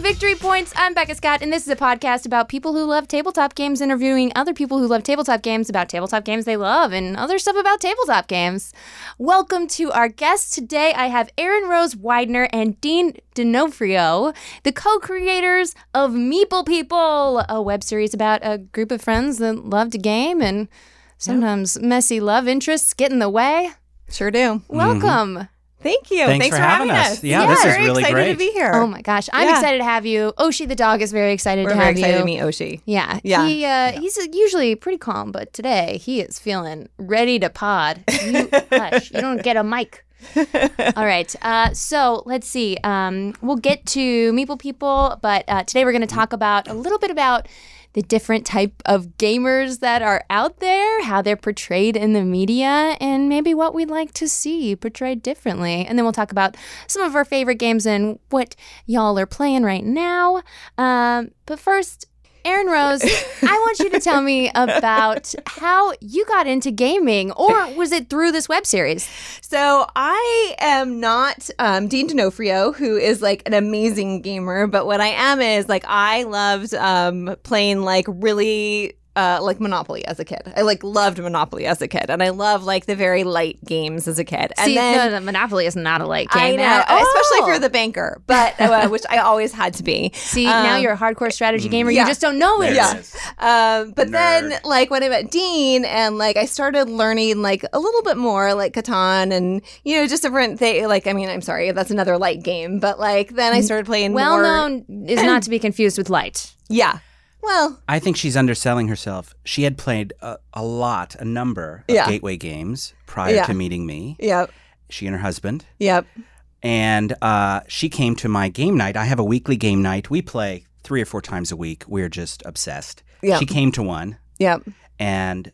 To Victory Points. I'm Becca Scott, and this is a podcast about people who love tabletop games interviewing other people who love tabletop games about tabletop games they love and other stuff about tabletop games. Welcome to our guests today. I have Erin Rose Widener and Dean D'Onofrio, the co-creators of Meeple People, a web series about a group of friends that love to game and sometimes messy love interests get in the way. Sure do. Welcome. Mm-hmm. Thank you. Thanks for having us. Yeah, We're this is really excited great. to be here. Oh my gosh, I'm Yeah. excited to have you. Oshi the dog is very excited We're to very have excited you. to meet Oshi. Yeah, Yeah. He uh, he's usually pretty calm, but today he is feeling ready to pod. You hush. You don't get a mic. All right. Uh, so let's see. Um, we'll get to Meeple People, but uh, today we're going to talk about a little bit about the different type of gamers that are out there, how they're portrayed in the media, and maybe what we'd like to see portrayed differently. And then we'll talk about some of our favorite games and what y'all are playing right now. Um, but first, Erin Rose, I want you to tell me about how you got into gaming, or was it through this web series? So I am not um, Dean D'Onofrio, who is like an amazing gamer, but what I am is like I loved um, playing like really. Uh, like Monopoly as a kid. I like loved Monopoly as a kid, and I love like the very light games as a kid. And See, then no, no, Monopoly is not a light I game. know, at all. especially if you're the banker, but uh, which I always had to be. See, now Um, you're a hardcore strategy gamer. yeah. You just don't know it. Yeah. Um, but then, like when I met Dean, and like I started learning like a little bit more, like Catan, and you know, just different things. Like, I mean, I'm sorry, that's another light game, but like then I started playing Well more. known is not to be confused with light. Yeah. Well, I think she's underselling herself. She had played a, a lot, a number of Yeah. gateway games prior Yeah. to meeting me. yep, She and her husband. yep, And uh, she came to my game night. I have a weekly game night. We play three or four times a week. We're just obsessed. Yeah. She came to one yep. and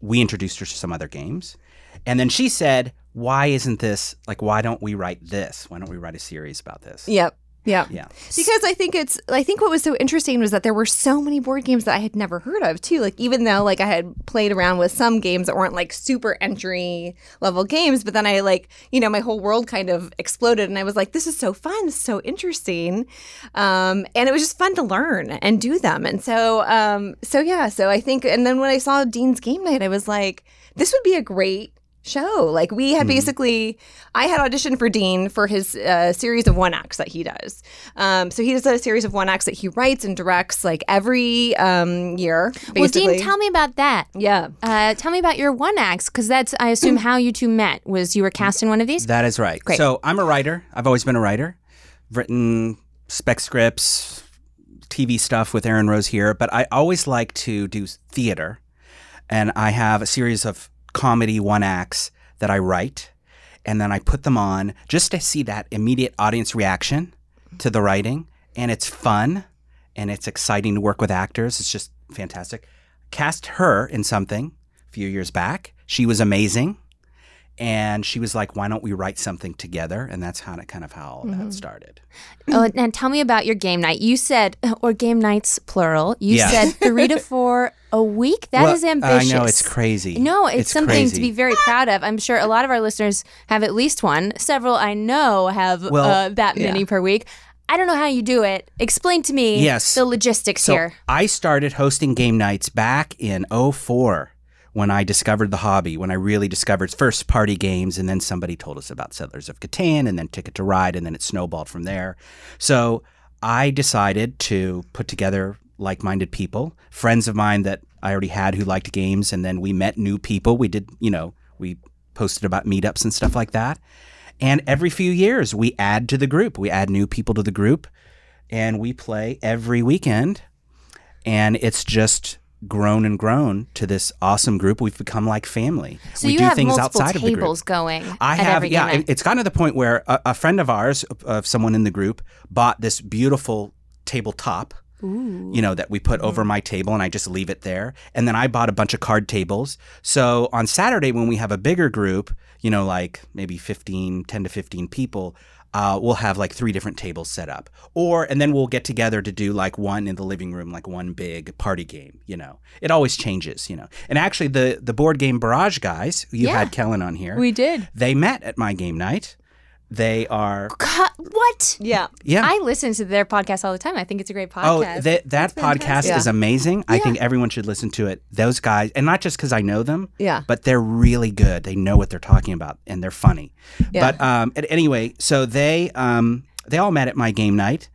we introduced her to some other games. And then she said, Why isn't this like, why don't we write this? Why don't we write a series about this? Yep. Yep. Yeah. Because I think it's I think what was so interesting was that there were so many board games that I had never heard of too. Like even though like I had played around with some games that weren't like super entry level games, but then I like, you know, my whole world kind of exploded and I was like, this is so fun, this is so interesting. Um and it was just fun to learn and do them. And so um so yeah, so I think and then when I saw Dean's game night, I was like, this would be a great show. Like we had basically, I had auditioned for Dean for his uh, series of one acts that he does. Um, so he does a series of one acts that he writes and directs like every um, year. Basically. Well, Dean, tell me about that. Yeah. Uh, tell me about your one acts, because that's, I assume, how you two met. Was you were cast in one of these? That is right. Great. So I'm a writer. I've always been a writer. Written spec scripts, TV stuff with Erin Rose here, but I always like to do theater. And I have a series of comedy one acts that I write and then I put them on just to see that immediate audience reaction to the writing. And it's fun and it's exciting to work with actors. It's just fantastic. Cast her in something a few years back. She was amazing and she was like, "Why don't we write something together?" And that's how kind of how Mm-hmm. that started. Oh, and tell me about your game night. You said, or game nights plural. You Yeah. said three to four a week. That Well, is ambitious. I know it's crazy. No, it's, something to be very proud of. I'm sure a lot of our listeners have at least one. Several I know have Well, uh, that many per week. I don't know how you do it. Explain to me Yes. the logistics So here. I started hosting game nights back in 04 when I discovered the hobby, when I really discovered first party games, and then somebody told us about Settlers of Catan, and then Ticket to Ride, and then it snowballed from there. So I decided to put together like minded people, friends of mine that I already had who liked games, and then we met new people. We did, you know, we posted about meetups and stuff like that. And every few years, we add to the group. We add new people to the group. and we play every weekend, and it's just grown and grown to this awesome group. We've become like family. So we you do have things multiple outside of the group. tables going. I have, yeah. it- It's gotten to the point where a, a friend of ours, of someone in the group, bought this beautiful tabletop. Ooh. You know, that we put Mm-hmm. over my table and I just leave it there. And then I bought a bunch of card tables. So on Saturday, when we have a bigger group, you know, like maybe 15, 10 to 15 people, uh, we'll have like three different tables set up. Or, and then we'll get together to do like one in the living room, like one big party game, you know. It always changes, you know. And actually, the, the board game Barrage guys, you Yeah. had Kellen on here. we did. They met at my game night. They are Cut. What? Yeah. yeah. I listen to their podcast all the time. I think it's a great oh, podcast. that that podcast fantastic. is amazing. I think everyone should listen to it. Those guys, and not just because I know them, Yeah. but they're really good. They know what they're talking about, and they're funny. Yeah. But um, anyway, so they um, they all met at my game night,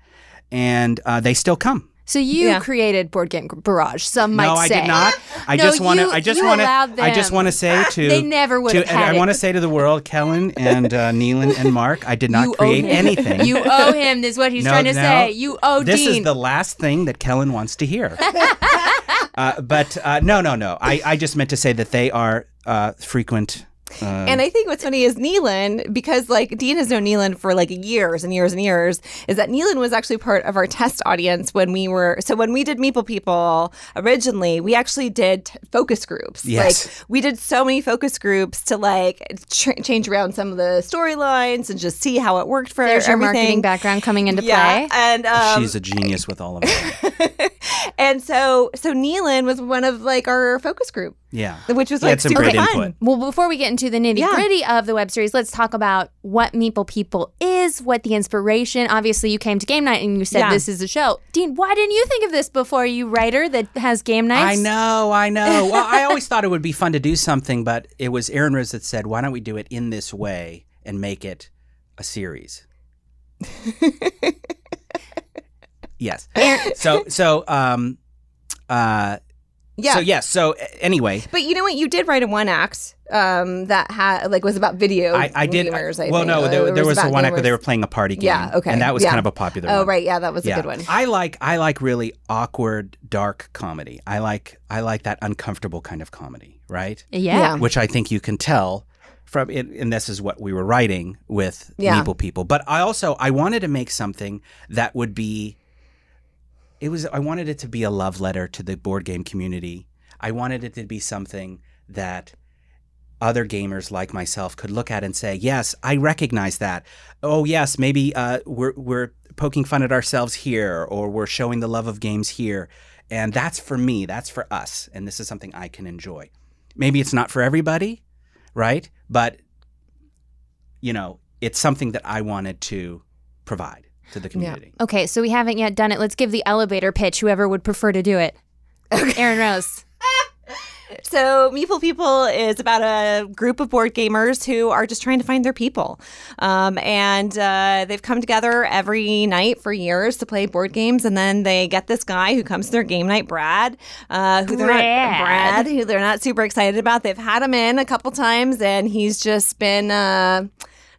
and uh, they still come. So you Yeah. created Board Game Barrage. Some might say. no, I did not. I No, just want to. I just want to. I just want to say to They never would to- have had I it. want to say to the world, Kellen and uh, Neelan and Mark, I did not You create anything. You owe him. This Is what he's No, trying to no. say. You owe this Dean. is the last thing that Kellen wants to hear. uh, but uh, no, no, no. I, I just meant to say that they are uh, frequent. Uh, And I think what's funny is Neelan, because like Dean has known Neelan for like years and years and years, is that Neelan was actually part of our test audience when we were. So when we did Meeple People originally, we actually did t- focus groups. Yes. Like we did so many focus groups to like ch- change around some of the storylines and just see how it worked for There's your marketing background coming into Yeah, play. and um, she's a genius with all of it. and so so Neelan was one of like our focus group, Yeah. which was like had some super great fun. input. Well, before we get into the nitty Yeah. gritty of the web series, let's talk about what Meeple People is, what the inspiration. Obviously, you came to game night and you said Yeah. this is a show. Dean, why didn't you think of this before? You writer that has game nights. I know, I know. Well, I always thought it would be fun to do something, but it was Erin Rose that said, "Why don't we do it in this way and make it a series?" yes. So, so, um, uh, Yeah. So yes. So anyway, But you know what? You did write a one act um, that had like was about video. I, I did. gamers, I well, think. no, Or there, there was, a about one act where they were playing a party game. Yeah, okay, And that was yeah. kind of a popular Oh one. right, yeah, that was yeah. a good one. I like I like really awkward, dark comedy. I like I like that uncomfortable kind of comedy, right? Yeah. Yeah. Which I think you can tell from it, and this is what we were writing with Yeah. Meeple People. But I also I wanted to make something that would be. It was I wanted it to be a love letter to the board game community. I wanted it to be something that other gamers like myself could look at and say, "Yes, I recognize that." Oh, yes, maybe uh, we're we're poking fun at ourselves here, or we're showing the love of games here, and that's for me. That's for us, and this is something I can enjoy. Maybe it's not for everybody, right? But you know, it's something that I wanted to provide to the community. Okay, so we haven't yet done it. Let's give the elevator pitch. Whoever would prefer to do it. Erin Rose. So, Meeple People is about a group of board gamers who are just trying to find their people. Um, and uh, they've come together every night for years to play board games. And then they get this guy who comes to their game night, Brad, uh, who they're not, Brad. Brad, who they're not super excited about. They've had him in a couple times, and he's just been. Uh,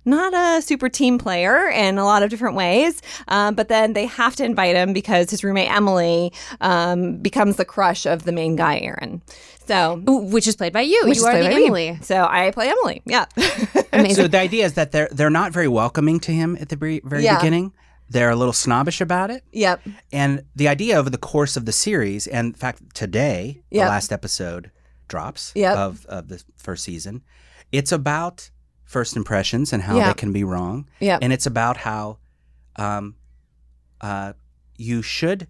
not a super team player in a lot of different ways, um, but then they have to invite him because his roommate Emily um, becomes the crush of the main guy, Aaron. So Ooh, Which is played by you. which you is are the by me. Emily. So I play Emily. Yeah. Amazing. So the idea is that they're they're not very welcoming to him at the very, very Yeah. beginning. They're a little snobbish about it. yep. And the idea over the course of the series, and in fact, today, Yep. the last episode drops Yep. of, of the first season, it's about first impressions and how Yeah. they can be wrong. Yep. And it's about how um, uh, you should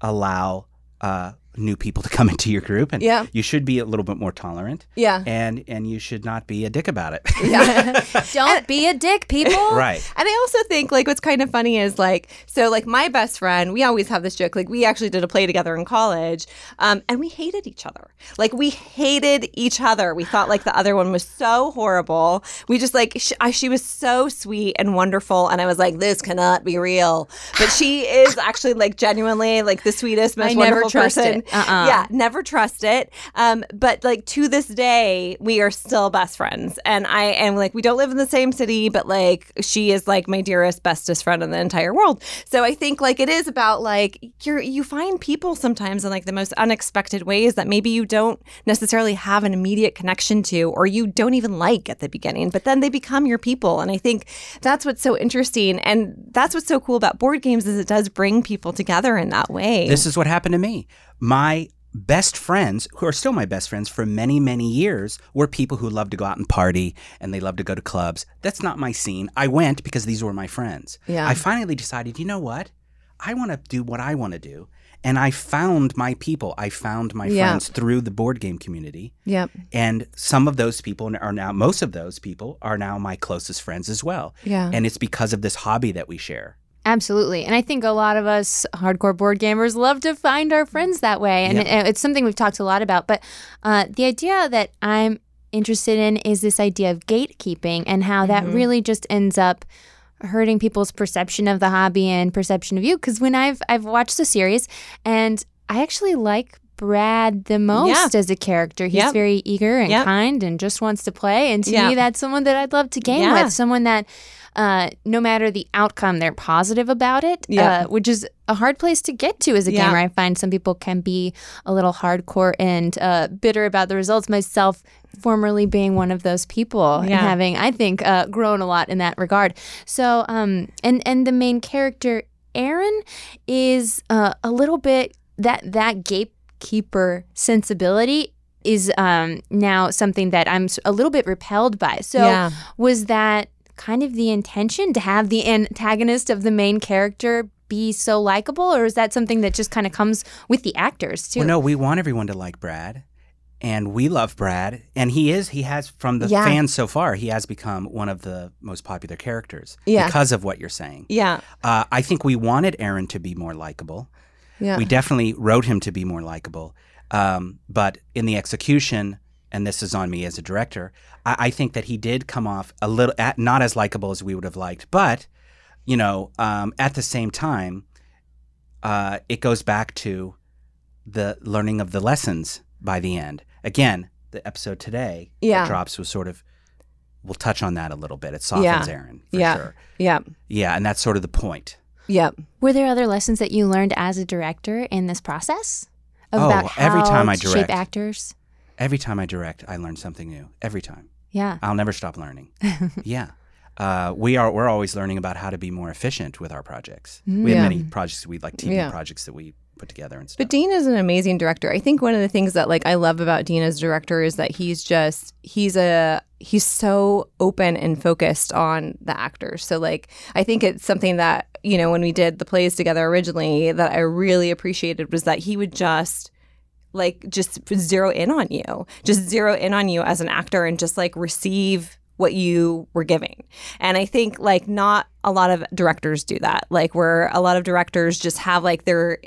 allow uh, new people to come into your group. And Yeah. you should be a little bit more tolerant. Yeah. And, and you should not be a dick about it. Yeah. Don't be a dick, people. right. And I also think like what's kind of funny is like so like my best friend, we always have this joke. Like we actually did a play together in college, um, and we hated each other. Like we hated each other. We thought like the other one was so horrible. We just like sh- I, she was so sweet and wonderful, and I was like, this cannot be real. But she is actually like genuinely like the sweetest, most I never wonderful trust person. Mean? Uh-uh. Yeah, never trust it. Um, but like to this day, we are still best friends. And I am like, we don't live in the same city, but like she is like my dearest, bestest friend in the entire world. So I think like it is about like you're you find people sometimes in like the most unexpected ways that maybe you don't necessarily have an immediate connection to or you don't even like at the beginning, but then they become your people. And I think that's what's so interesting. And that's what's so cool about board games is it does bring people together in that way. This is what happened to me. My best friends, who are still my best friends for many, many years, were people who loved to go out and party and they loved to go to clubs. That's not my scene. I went because these were my friends. Yeah. I finally decided, you know what? I want to do what I want to do. And I found my people. I found my Yeah. friends through the board game community. Yep. And some of those people are now, most of those people are now my closest friends as well. Yeah. And it's because of this hobby that we share. Absolutely. And I think a lot of us hardcore board gamers love to find our friends that way. And Yeah. it- it's something we've talked a lot about. But uh, the idea that I'm interested in is this idea of gatekeeping and how that Mm-hmm. really just ends up hurting people's perception of the hobby and perception of you. Because when I've I've watched the series and I actually like Brad the most as a character. He's Yep. very eager and Yep. kind and just wants to play. And to Yeah. me, that's someone that I'd love to game Yeah. with. Someone that, uh, no matter the outcome, they're positive about it. Yeah. Uh, which is a hard place to get to as a Yeah. gamer. I find some people can be a little hardcore and uh, bitter about the results. Myself, formerly being one of those people, and having I think uh, grown a lot in that regard. So, um, and and the main character, Aaron, is uh, a little bit that that gatekeeper sensibility is um, now something that I'm a little bit repelled by. So, Yeah. was that kind of the intention to have the antagonist of the main character be so likable, or is that something that just kind of comes with the actors too? Well, no, we want everyone to like Brad, and we love Brad, and he is he has from the Yeah. fans so far he has become one of the most popular characters Yeah. because of what you're saying. Yeah. Uh, I think we wanted Aaron to be more likable. Yeah. We definitely wrote him to be more likable, um, but in the execution, and this is on me as a director, I, I think that he did come off a little at, not as likable as we would have liked, but you know, um, at the same time, uh, it goes back to the learning of the lessons by the end. Again, the episode today Yeah. that drops was sort of. We'll touch on that a little bit. It softens Yeah. Aaron for Yeah. sure. Yep. Yeah, and that's sort of the point. Yep. Were there other lessons that you learned as a director in this process? Oh, About how every time I to shape actors? Every time I direct, I learn something new. Every time. Yeah. I'll never stop learning. yeah. Uh, we are we're always learning about how to be more efficient with our projects. We Yeah. have many projects we like TV Yeah. projects that we put together and stuff. But Dean is an amazing director. I think one of the things that like I love about Dean as director is that he's just he's a he's so open and focused on the actors. So like I think it's something that, you know, when we did the plays together originally that I really appreciated was that he would just like just zero in on you. Just zero in on you as an actor and just like receive what you were giving. And I think like not a lot of directors do that. Like where a lot of directors just have like their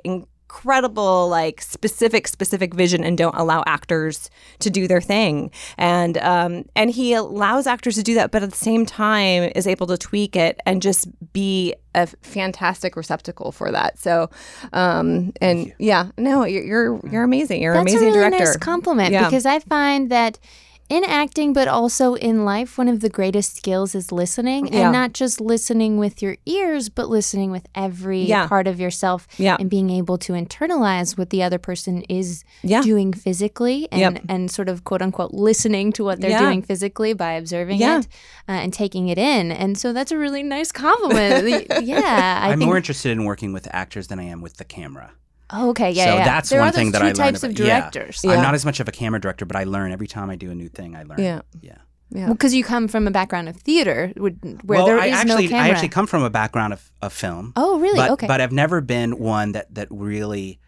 incredible like specific specific vision and don't allow actors to do their thing. And um and he allows actors to do that but at the same time is able to tweak it and just be a fantastic receptacle for that. So um and yeah, no, you're you're, you're amazing. You're an That's amazing a really director. nice compliment Yeah. because I find that in acting, but also in life, one of the greatest skills is listening, Yeah. and not just listening with your ears, but listening with every Yeah. part of yourself, Yeah. and being able to internalize what the other person is Yeah. doing physically, and Yep. and sort of quote unquote listening to what they're Yeah. doing physically by observing Yeah. it uh, and taking it in, and so that's a really nice compliment. yeah, I I'm think. more interested in working with actors than I am with the camera. Oh, okay, yeah, so yeah. that's there one are thing that I learned types about. of directors. Yeah. I'm not as much of a camera director, but I learn every time I do a new thing. I learn. Yeah. Yeah. Yeah. because you come from a background of theater, would- where well, there I is actually no camera. I actually come from a background of, of film. oh, really? But, okay. but I've never been one that that really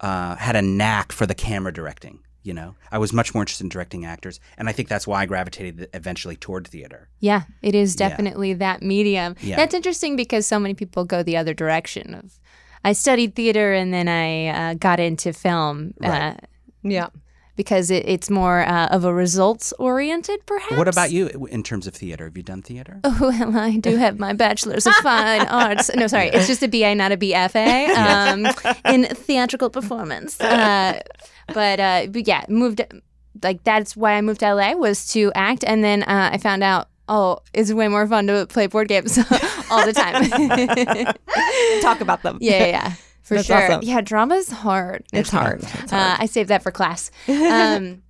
uh, had a knack for the camera directing. You know, I was much more interested in directing actors, and I think that's why I gravitated eventually toward theater. yeah, it is Yeah. definitely that medium. Yeah. That's interesting because so many people go the other direction. Of I studied theater and then I uh, got into film. Right. Uh, Yeah. because it, it's more uh, of a results oriented, perhaps. What about you in terms of theater? Have you done theater? Oh, well, I do have my bachelor's of fine arts. No, sorry, it's just a BA, not a BFA um, in theatrical performance. Uh, but, uh, but yeah, moved like that's why I moved to LA was to act, and then uh, I found out. Oh, it's way more fun to play board games all the time. Talk about them. Yeah, yeah, yeah. For That's sure. awesome. Yeah, drama's hard. It's hard. It's Uh, hard. I saved that for class. Um,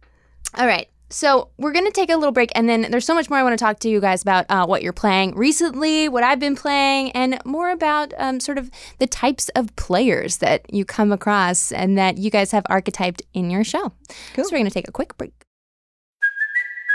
all right. So we're going to take a little break, and then there's so much more I want to talk to you guys about uh, what you're playing recently, what I've been playing, and more about um, sort of the types of players that you come across and that you guys have archetyped in your show. Cool. So we're going to take a quick break.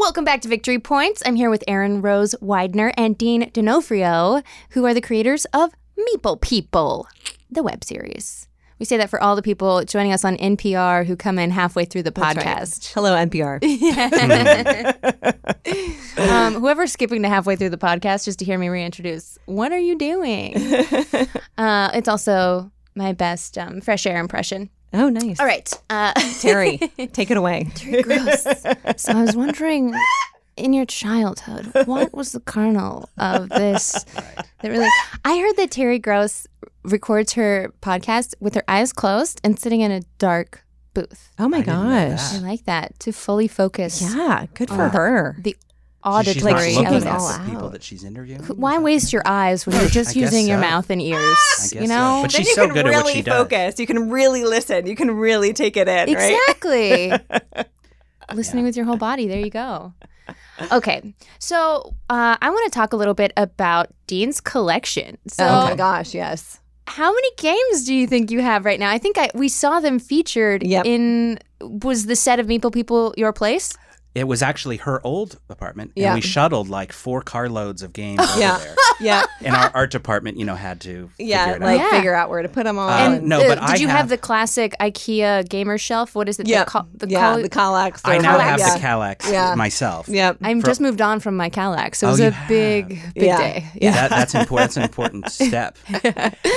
Welcome back to Victory Points. I'm here with Erin Rose Widener and Dean D'Onofrio, who are the creators of Meeple People, the web series. We say that for all the people joining us on NPR who come in halfway through the That's right. podcast. Hello, NPR. um, whoever's skipping to halfway through the podcast just to hear me reintroduce, what are you doing? uh, it's also my best um, fresh air impression. Oh, nice. All right. Uh, Terry, take it away. Terry Gross. So I was wondering, in your childhood, what was the kernel of this that really? I heard that Terry Gross records her podcast with her eyes closed and sitting in a dark booth. Oh my I didn't know gosh. I like that to fully focus Yeah, good for her. the She's not auditory looking elements. at at the people that she's interviewing. Why waste your eyes when you're just I guess using your mouth and ears? I guess you so. know, But Then she's you so can good at really what she does. focus. You can really listen. You can really take it in, right? Exactly. Listening with your whole body. There you go. Okay, so uh, I want to talk a little bit about Dean's collection. So, Oh my gosh, yes. how many games do you think you have right now? I think I, we saw them featured Yep. in. Was the set of Meeple People your place? It was actually her old apartment, and Yeah. we shuttled like four carloads of games over Yeah. there. Yeah. And our art department, you know, had to Yeah, figure it like out. Yeah. figure out where to put them all. Um, and no, uh, but did I you have, have- the classic IKEA gamer shelf? What is it? yeah, The, col- the yeah, col- the Kallax. I now Kallax. have yeah. the Kallax Yeah. myself. Yep. I'm for- just moved on from my Kallax. So it Oh, was you a have. big, big Yeah. day. Yeah. That, that's important. That's an important step.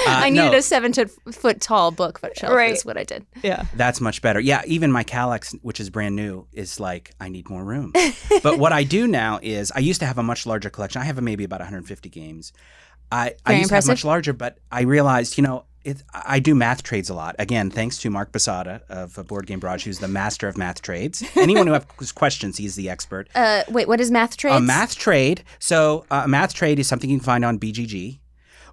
Uh, I needed no, a seven to foot tall book shelf. Right. Is what I did. Yeah. That's much better. Yeah, even my Kallax, which is brand new, is like I need more room. but what I do now is I used to have a much larger collection. I have maybe about 150 games. I, I Very used to have much larger, but I realized, you know, it, I do math trades a lot. Again, thanks to Mark Basada of Board Game Barrage, who's the master of math trades. Anyone who has questions, he's the expert. Uh, wait, what is math trades? A math trade. So uh, a math trade is something you can find on BGG,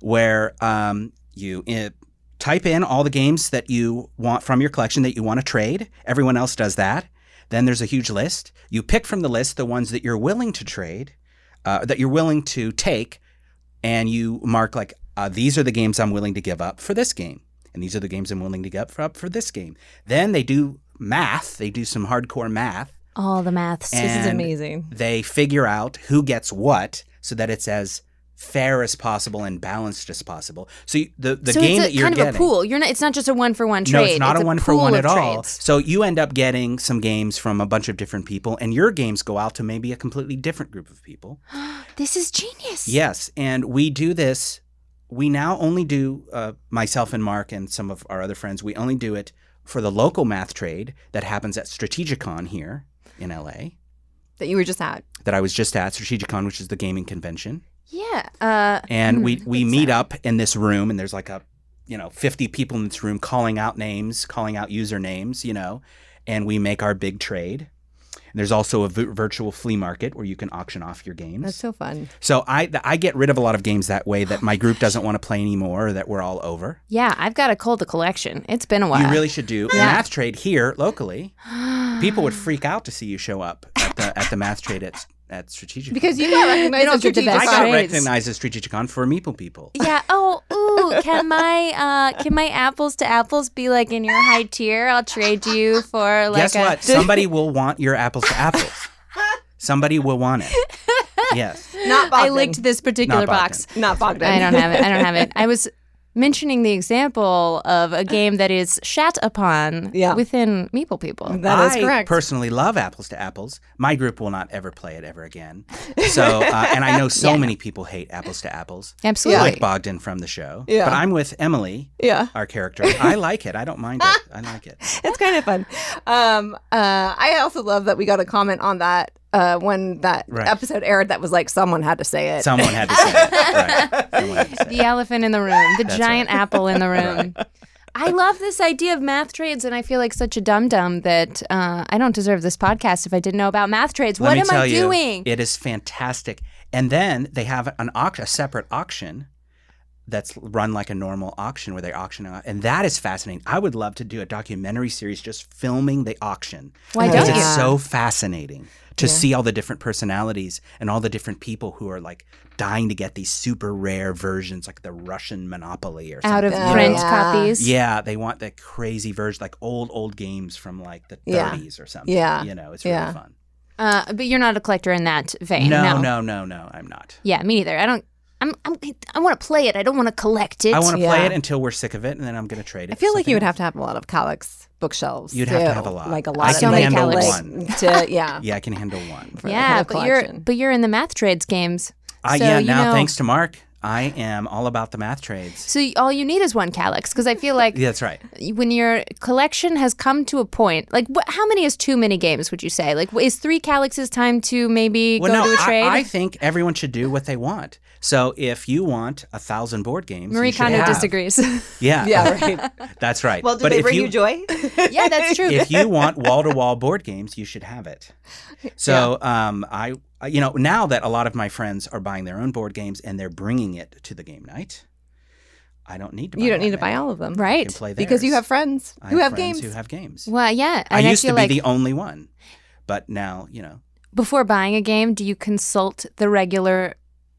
where um, you uh, type in all the games that you want from your collection that you want to trade. Everyone else does that. Then there's a huge list. You pick from the list the ones that you're willing to trade, uh, that you're willing to take, and you mark like uh, these are the games I'm willing to give up for this game, and these are the games I'm willing to give up for this game. Then they do math. They do some hardcore math All the maths. This is amazing. they figure out who gets what so that it's as fair as possible and balanced as possible. So you, the the so game it's that you're kind getting of a pool. You're not. It's not just a one for one trade. no, it's not a one for one at all. trades. So you end up getting some games from a bunch of different people, and your games go out to maybe a completely different group of people. This is genius. Yes, and we do this. We now only do uh, myself and Mark and some of our other friends. We only do it for the local math trade that happens at Strategicon here in LA. That you were just at. That I was just at Strategicon, which is the gaming convention. Yeah. Uh, and we hmm, we that's meet sad. up in this room and there's like a you know 50 people in this room calling out names calling out usernames you know and we make our big trade and there's also a v- virtual flea market where you can auction off your games That's so fun. so i th- i get rid of a lot of games that way that my group doesn't want to play anymore or that we're all over Yeah, I've got to cull the collection. It's been a while. you really should do a math trade here locally people would freak out to see you show up at the at the math trade at at strategic Because you got recognized don't as get to strategic buy I got trades. recognized as Strategicon for Meeple People. Yeah. Oh, ooh. can my uh can my apples to apples be like in your high tier? I'll trade you for like Guess a what? Somebody will want your apples to apples. Somebody will want it. Yes. Not I Bogdan. linked this particular Not Bogdan. box. Not Bogdan. I don't have it. I don't have it. I was mentioning the example of a game that is shat upon Yeah. within Meeple People. That is I correct. personally love apples to apples. My group will not ever play it ever again. So, uh, and I know so many people hate apples to apples, Absolutely. I like Bogdan from the show. Yeah. But I'm with Emily, yeah. our character. I like it. I don't mind it. I like it. it's kind of fun. Um, uh, I also love that we got a comment on that uh, when that Right. episode aired that was like someone had to say it. Someone had to say it. Right. To say it. the elephant in the room, the That's giant right. apple in the room. I love this idea of math trades, and I feel like such a dum dum that uh, I don't deserve this podcast if I didn't know about math trades. Let what me am tell I you, doing? It is fantastic. And then they have an auction, a separate auction that's run like a normal auction where they auction out. And that is fascinating. I would love to do a documentary series just filming the auction. Why because don't it's you? so fascinating to see all the different personalities and all the different people who are like dying to get these super rare versions like the Russian Monopoly or something. Out of you print Yeah. copies. Yeah, they want that crazy version, like old, old games from like the Yeah. 30s or something. Yeah. You know, it's really Yeah. fun. Uh, but you're not a collector in that vein. No, No, no, no, no, I'm not. Yeah, me neither. I don't. I'm. I'm I want to play it. I don't want to collect it. I want to Yeah. play it until we're sick of it, and then I'm going to trade it. I feel like you would something have to have a lot of Kallax bookshelves. You'd have to have a lot. like a I lot. can of like, handle like, one. To, yeah. Yeah, I can handle one. for yeah, but you're but you're in the math trades games. Uh, So, yeah, you now know- thanks to Mark, I am all about the math trades. So all you need is one Kallax because I feel like Yeah, that's right. when your collection has come to a point, like wh- how many is too many games? Would you say? Like is three Kallaxes time to maybe Well, go no, to a trade? I, I think everyone should do what they want. So if you want a thousand board games, Marie you should Kondo have- disagrees. Yeah, Yeah, right. that's right. well, did but they bring you, you, joy? yeah, that's true. if you want wall to wall board games, you should have it. So, um, I, I- you know, now that a lot of my friends are buying their own board games and they're bringing it to the game night, I don't need to. Buy You don't that need to buy all of them. I can right. play Because you have friends I who have friends games. Who have games. Well, yeah. I And used to feel be like the only one, but now you know before buying a game, do you consult the regular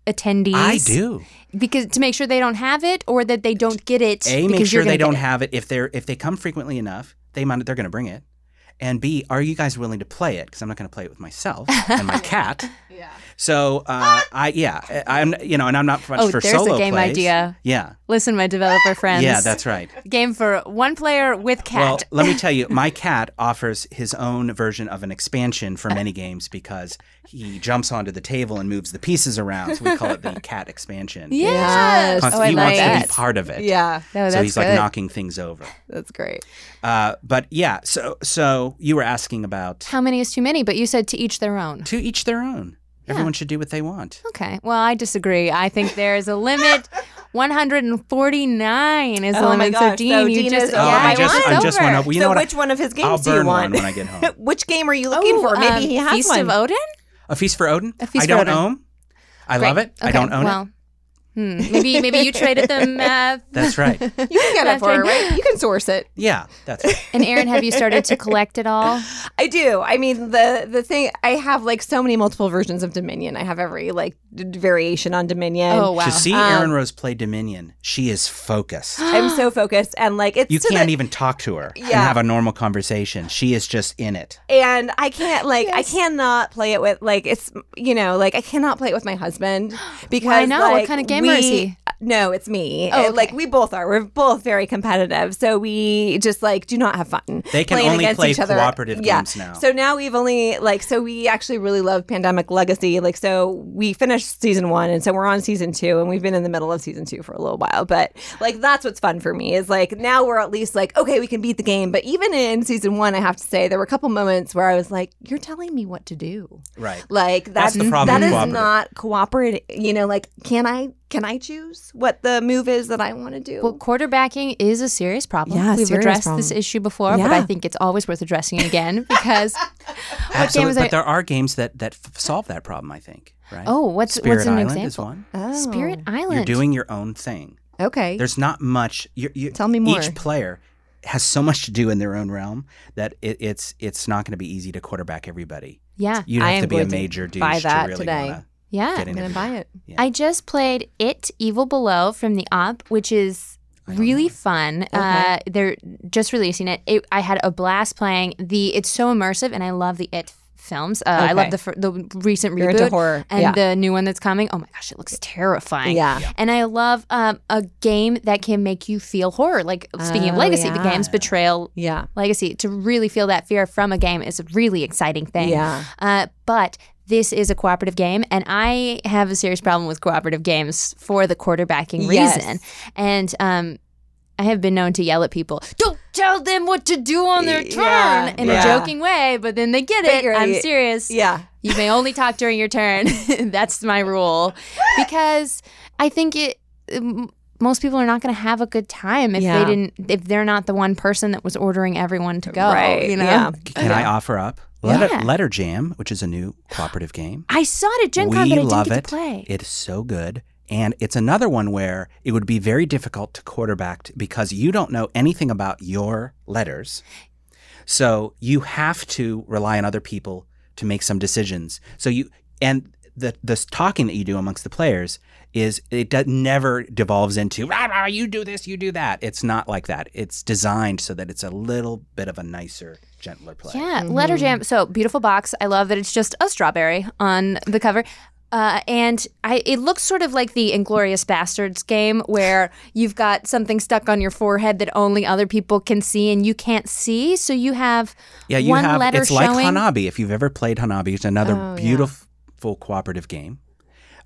attendees? I do. because to make sure they don't have it or that they don't get it. A, make sure they don't it. have it. If they're if they come frequently enough, they might they're going to bring it. And B, are you guys willing to play it? Because I'm not going to play it with myself and my cat. Yeah. So uh, I yeah I'm you know and I'm not much Oh, for there's a game plays. idea. Yeah, Listen, my developer friends. yeah, that's right. game for one player with cat. Well, let me tell you, my cat offers his own version of an expansion for many games because he jumps onto the table and moves the pieces around. So we call it the cat expansion. yes. Oh, I he like wants that. to be part of it. Yeah, No, so that's he's like knocking things over. that's great. Uh, but yeah, so so you were asking about How many is too many? But you said to each their own. to each their own. Everyone should do what they want. Okay. Well, I disagree. I think there's a limit. 149 is the Oh my limit. gosh. So, Dean, So you Dean just, is Oh, yeah, I I just want I just over. want to. Well, you so know what? which one of his games I'll do you want? one when I get home. which game are you looking Oh, for? Maybe um, he has Feast one. of Odin? A feast for Odin. A Feast I for don't Odin. own. I love Great. it. I don't own well, it. Hmm. Maybe maybe you traded them. Uh, That's right. You can get it for her, right? You can source it. Yeah, that's right. and Aaron, have you started to collect it all? I do. I mean, the the thing I have like so many multiple versions of Dominion. I have every like d- d- variation on Dominion. Oh wow. To see Um, Erin Rose play Dominion, she is focused. I'm so focused and like it's You can't the- even talk to her and Yeah. have a normal conversation. She is just in it. and I can't like I cannot play it with like it's you know like I cannot play it with my husband because not? What kind of gamer is we- he? No, it's me. Oh, Uh, okay. Like we both are. We're both very competitive, so we just like do not have fun. They can only play each other. cooperative yeah. games now. So now we've only like so we actually really love Pandemic Legacy. Like so we finished season one, and so we're on season two, and we've been in the middle of season two for a little while. But like that's what's fun for me is like now we're at least like okay, we can beat the game. But even in season one, I have to say there were a couple moments where I was like, "You're telling me what to do." Right. Like That's that's, the problem that with is cooperative. not cooperative. You know, like can I can I choose what the move is that I want to do? Well, quarterbacking is a serious problem. Yeah, We've serious addressed problem. this issue before, but I think it's always worth addressing again because Absolutely. games are- But there are games that that f- solve that problem. I think. Right. oh, what's Spirit what's an Island example? is one. Oh. Spirit Island. You're doing your own thing. okay. There's not much. You're, you Tell me more. Each player has so much to do in their own realm that it, it's it's not going to be easy to quarterback everybody. Yeah. You I have am to be a major douche buy that to really today. wanna- Yeah. I'm gonna buy it. I just played It Evil Below from the Op, which is really fun. Uh, they're just releasing it. it. I had a blast playing the. It's so immersive, and I love the It films. Uh, I love the fir- the recent You're reboot into horror, and yeah. the new one that's coming. Oh my gosh, it looks terrifying. Yeah. Yeah. and I love um, a game that can make you feel horror. Like speaking of Oh, legacy yeah. games, Betrayal. Yeah. Legacy to really feel that fear from a game is a really exciting thing. Yeah. Uh, but this is a cooperative game, and I have a serious problem with cooperative games for the quarterbacking Yes. reason. And um, I have been known to yell at people, "Don't tell them what to do on their turn," Yeah, in yeah. a joking way, but then they get it. I'm serious. Yeah. You may only talk during your turn. That's my rule, because I think it. m- Most people are not going to have a good time if Yeah. they didn't. If they're not the one person that was ordering everyone to go. Right, You know. yeah. Can I offer up Letter, Yeah. Letter Jam, which is a new cooperative game? I saw it at Gen we Con, but I didn't love get it. to play. It is so good. And it's another one where it would be very difficult to quarterback because you don't know anything about your letters. So you have to rely on other people to make some decisions. So you and the the talking that you do amongst the players is it does, never devolves into rah, rah, you do this, you do that. It's not like that. It's designed so that it's a little bit of a nicer, gentler play. Yeah, letter jam. So beautiful box. I love that it's just a strawberry on the cover. Uh, and I, it looks sort of like the Inglourious Basterds game where you've got something stuck on your forehead that only other people can see and you can't see. So you have Yeah, you one have. letter It's like. Hanabi. If you've ever played Hanabi, it's another Oh, yeah. beautiful cooperative game.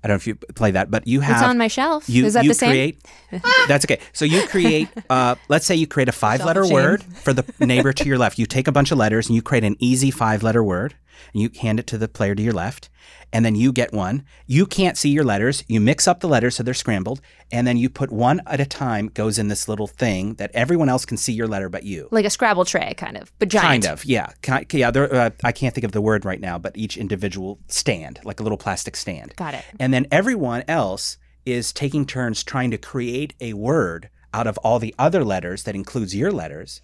I don't know if you play that, but you have. It's on my shelf. You, Is that you the same? create. that's okay. So you create. Uh, let's say you create a five-letter shame. word for the neighbor to your left. You take a bunch of letters and you create an easy five-letter word, and you hand it to the player to your left, and then you get one. You can't see your letters. You mix up the letters so they're scrambled, and then you put one at a time goes in this little thing that everyone else can see your letter but you. Like a Scrabble tray, kind of, but giant. Kind of, yeah, yeah. There, uh, I can't think of the word right now, but each individual stand, like a little plastic stand. Got it. And then everyone else is taking turns trying to create a word out of all the other letters that includes your letters,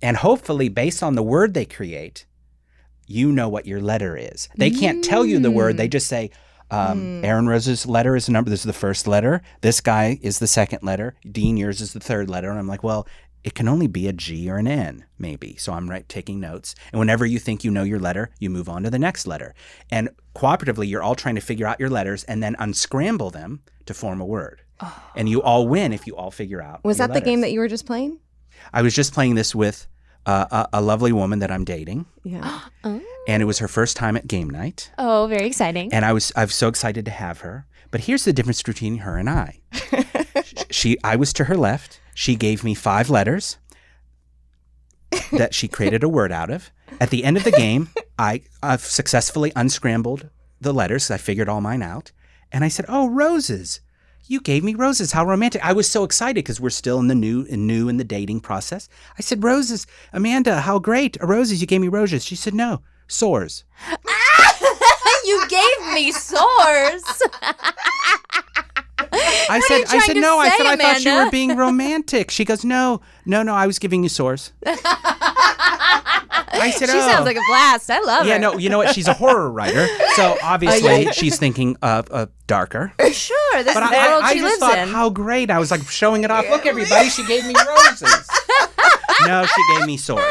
and hopefully, based on the word they create, you know what your letter is. They can't tell you the word; they just say. Um, Erin Rose's letter is a number. This is the first letter. This guy is the second letter. Dean, yours is the third letter. And I'm like, well, it can only be a G or an N, maybe. So I'm right taking notes. And whenever you think you know your letter, you move on to the next letter. And cooperatively, you're all trying to figure out your letters and then unscramble them to form a word. And you all win if you all figure out. Was that the game that you were just playing? I was just playing this with uh, a, a lovely woman that I'm dating, Yeah. and it was her first time at game night. Oh, very exciting. and I was I was so excited to have her. But here's the difference between her and I. she I was to her left. She gave me five letters that she created a word out of. At the end of the game, I I've successfully unscrambled the letters. I figured all mine out, and I said, "Oh, roses." You gave me roses. How romantic! I was so excited because we're still in the new, and new in the dating process. I said, "Roses, Amanda, how great! Uh, roses, you gave me roses." She said, "No, sores." you gave me sores. I said, I said, no, I said, I thought you were being romantic. She goes, no, no, no, I was giving you sores. I said, she oh. sounds like a blast. I love it. yeah, her. no, you know what? She's a horror writer, so obviously she's thinking of uh, darker. Sure, this But is I, the I, world I she just lives thought in. how great. I was like showing it off. Look, everybody, she gave me roses. no, she gave me sores.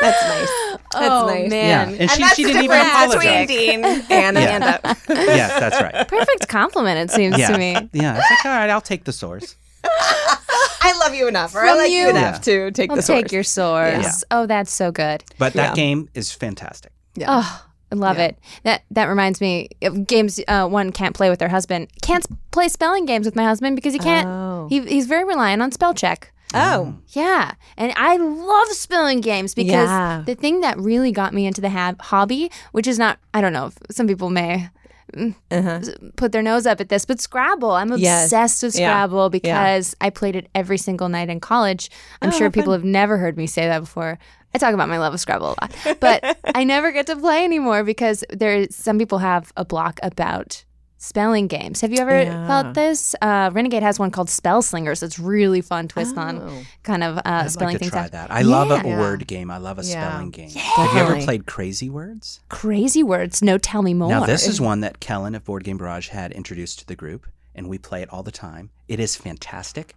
That's nice. That's oh nice. man, Yeah, and she, she didn't even apologize. Dean and Yeah. Yes, that's right. perfect compliment. It seems Yeah, to me. yeah. It's like, all right, I'll take the source. I love you enough, or I like you, you. enough to take I'll the take your sores. Yeah. Oh, that's so good. But that Yeah. game is fantastic. Oh, I love Yeah. it. That that reminds me of games uh, one can't play with their husband. Can't play spelling games with my husband because he can't. Oh. He, he's very reliant on spell check. Oh, Yeah, and I love spelling games because Yeah. the thing that really got me into the hab- hobby, which is not, I don't know, if some people may mm, Uh-huh. put their nose up at this, but Scrabble. I'm Yes. obsessed with Yeah. Scrabble because I played it every single night in college. I'm sure people have never heard me say that before. I talk about my love of Scrabble a lot, but I never get to play anymore because there. Some people have a block about spelling games. Have you ever Yeah. felt this? Uh, Renegade has one called Spell Slingers. It's really fun twist on Oh. kind of uh, I'd spelling like to things try out. that. I love a Yeah. word game. I love a Yeah. spelling game. Have you ever played Krazy Wordz? Krazy Wordz. No, tell me more. Now, this is one that Kellen of Board Game Barrage had introduced to the group, and we play it all the time. It is fantastic.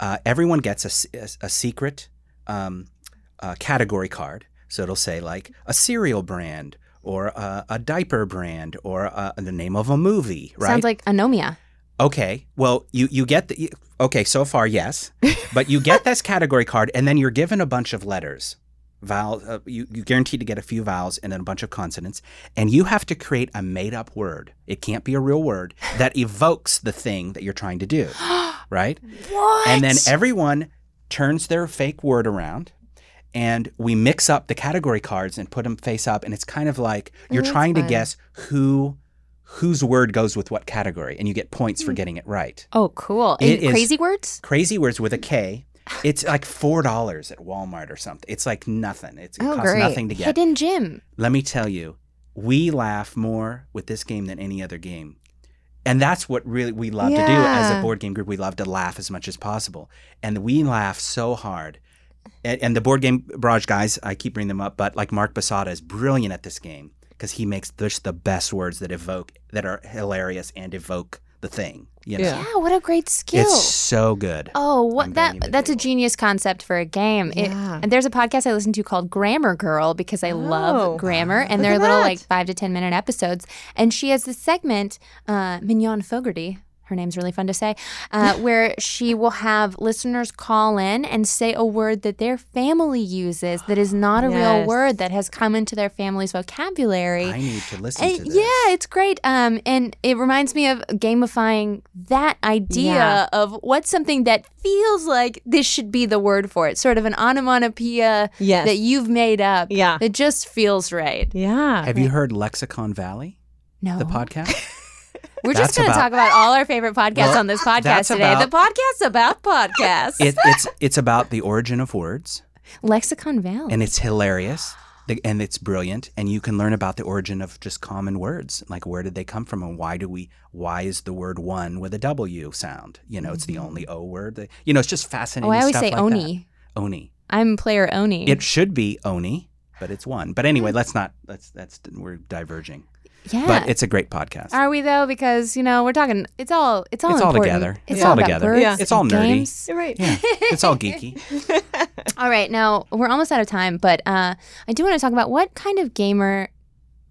Uh, everyone gets a a secret um, uh, category card. So it'll say, like, a cereal brand or a, a diaper brand or uh, the name of a movie, right? Sounds like anomia. Okay. Well, you you get the okay so far, yes, but you get this category card, and then you're given a bunch of letters, vowel. Uh, you you guaranteed to get a few vowels and then a bunch of consonants, and you have to create a made up word. It can't be a real word that evokes the thing that you're trying to do, right? What? And then everyone turns their fake word around. And we mix up the category cards and put them face up, and it's kind of like you're trying to guess who whose word goes with what category, and you get points for hmm. getting it right. oh, cool. It And Krazy Wordz? Krazy Wordz with a K. It's like four dollars at Walmart or something. It's like nothing. It's, it Oh, costs great. nothing to get. Hidden gym. Let me tell you, we laugh more with this game than any other game. And that's what really we love to do as a board game group. We love to laugh as much as possible. And we laugh so hard. And, and the board game barrage guys, I keep bringing them up, but like Mark Basada is brilliant at this game because he makes just the best words that evoke, that are hilarious and evoke the thing. You know? Yeah. Yeah, what a great skill. It's so good. Oh, what that that's a genius concept for a game. It- Yeah. and there's a podcast I listen to called Grammar Girl because I Oh. love grammar and Look they're little that. like 5 to 10 minute episodes and she has this segment uh Mignon Fogarty her name's really fun to say, uh, where she will have listeners call in and say a word that their family uses that is not a real word that has come into their family's vocabulary. I need to listen And to this. yeah, it's great. Um, and it reminds me of gamifying that idea Yeah. of what's something that feels like this should be the word for it, sort of an onomatopoeia Yes. that you've made up. Yeah. It just feels right. Yeah. Have you heard Lexicon Valley, No. the podcast? We're just going to talk about all our favorite podcasts Well, on this podcast today. about- the podcast about podcasts. it, it's it's about the origin of words, Lexicon Valley. and it's hilarious, and it's brilliant, and you can learn about the origin of just common words, like where did they come from, and why do we? Why is the word one with a W sound? You know, it's the mm-hmm. only O word. that- You know, it's just fascinating. oh, I always stuff say like Oni. That. Oni. I'm player Oni. It should be Oni, but it's one. But anyway, mm-hmm. let's not. Let's that's we're diverging. Yeah. But it's a great podcast. Are we though? Because you know we're talking. It's all. It's all. It's all together. It's, It's all all together. Yeah. It's all nerdy. games. You're right. yeah, it's all geeky. All right, now we're almost out of time, but uh, I do want to talk about what kind of gamer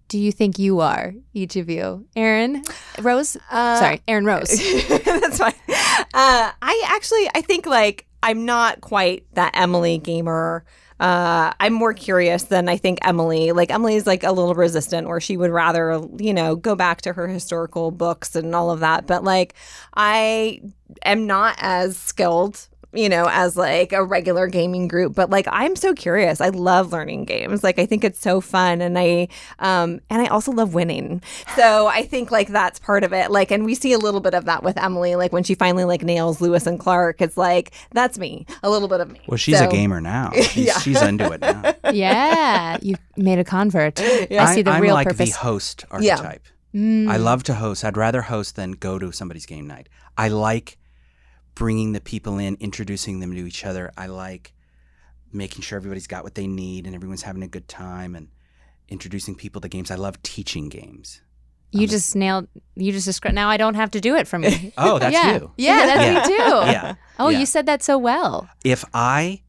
do you think you are, each of you? Erin, Rose, Uh, sorry, Erin Rose. That's fine. Uh, I actually, I think like I'm not quite that Emily gamer. Uh, I'm more curious than I think Emily. Like Emily's like a little resistant, where she would rather, you know, go back to her historical books and all of that. But like, I am not as skilled. You know, as like a regular gaming group, but like I'm so curious. I love learning games. Like I think it's so fun, and I um and I also love winning. So I think like that's part of it. Like, and we see a little bit of that with Emily. Like when she finally like nails Lewis and Clark, it's like that's me, a little bit of me. Well, she's So- a gamer now. She's, Yeah. she's into it now. yeah, you made a convert. I see the I'm real like purpose. the host Yeah. archetype. Mm. I love to host. I'd rather host than go to somebody's game night. I like bringing the people in, introducing them to each other. I like making sure everybody's got what they need and everyone's having a good time and introducing people to games. I love teaching games. You just nailed. You just described. Now I don't have to do it for me. Oh, that's yeah. you. Yeah, that's Yeah. me too. Yeah. Oh, Yeah. you said that so well. If I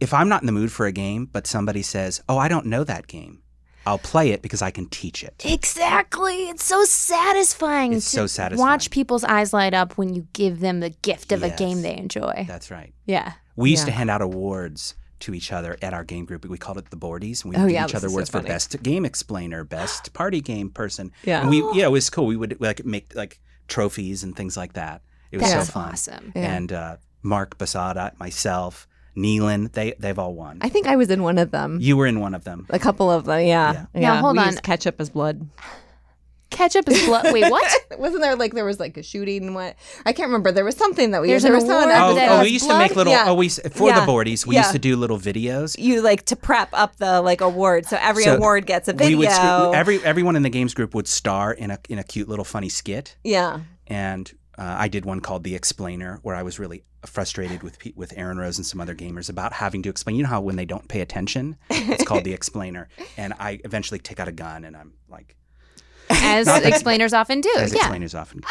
if I'm not in the mood for a game, but somebody says, "Oh, I don't know that game," I'll play it because I can teach it. Exactly. It's so satisfying. It's to so satisfying. Watch people's eyes light up when you give them the gift of a game they enjoy. That's right. yeah. We used to hand out awards to each other at our game group. We called it the Boardies. And we Oh, give yeah, each other is so awards for best game explainer, best party game person. Yeah. And we yeah, it was cool. We would like make like trophies and things like that. It was That's so fun. awesome. Yeah. And uh, Mark Basada, myself, Neelan, they they've all won. I think I was in one of them. you were in one of them. a couple of them, yeah. Yeah. yeah. Now, hold we on. used ketchup as blood. Ketchup is blood. Wait, what? Wasn't there like there was like a shooting? and What I can't remember. There was something that we There's there an was someone award Oh, oh, we used blood? to make little. Yeah. Oh, we for Yeah. the boardies. We Yeah. used to do little videos. you like to prep up the like award. So every So award gets a We video. would every everyone in the games group would star in a in a cute little funny skit, yeah. and uh, I did one called the Explainer, where I was really frustrated with with Erin Rose and some other gamers about having to explain. You know how when they don't pay attention, it's called the Explainer, and I eventually take out a gun and I'm like, As explainers often do. as yeah. explainers often do.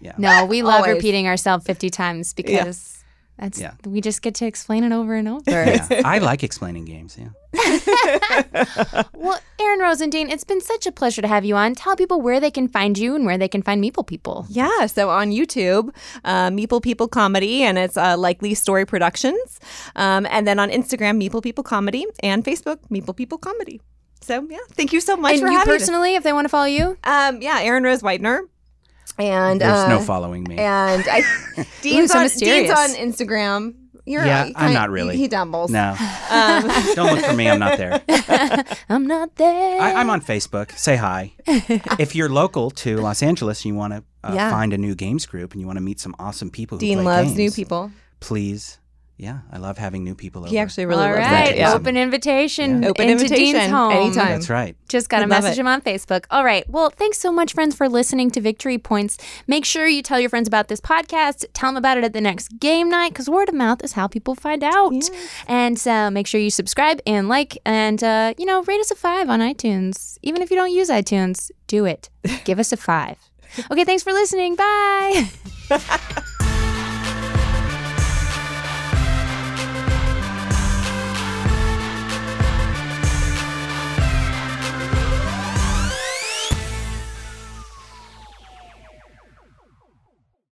Yeah. No, we love Always. repeating ourselves 50 times because that's Yeah. we just get to explain it over and over. Yeah. I like explaining games. Yeah. Well, Erin Rosendine, it's been such a pleasure to have you on. Tell people where they can find you and where they can find Meeple People. Yeah, so on YouTube, uh, Meeple People Comedy, and it's uh, Likely Story Productions. Um, and then on Instagram, Meeple People Comedy, and Facebook, Meeple People Comedy. So yeah, thank you so much for the video. and for you having personally, if they want to follow you. Um, yeah, Erin Rose Whitener, and There's uh, no following me. and I, Dean's, so on, Dean's on Instagram. You're, Yeah, you I'm kind- not really. He doubles. No, Um, don't look for me. I'm not there. I'm not there. I, I'm on Facebook. Say hi. if you're local to Los Angeles and you want to uh, Yeah. find a new games group and you want to meet some awesome people who Dean play loves new people. Please, yeah, I love having new people over. He actually really All loves right, it. Yeah. open invitation. Open into invitation Dean's home. anytime. That's right. Just got to message it. him on Facebook. All right. Well, thanks so much, friends, for listening to Victory Points. Make sure you tell your friends about this podcast. Tell them about it at the next game night because word of mouth is how people find out. And uh, make sure you subscribe and like and, uh, you know, rate us a five on iTunes. Even if you don't use iTunes, do it. Give us a five. Okay. Thanks for listening. Bye.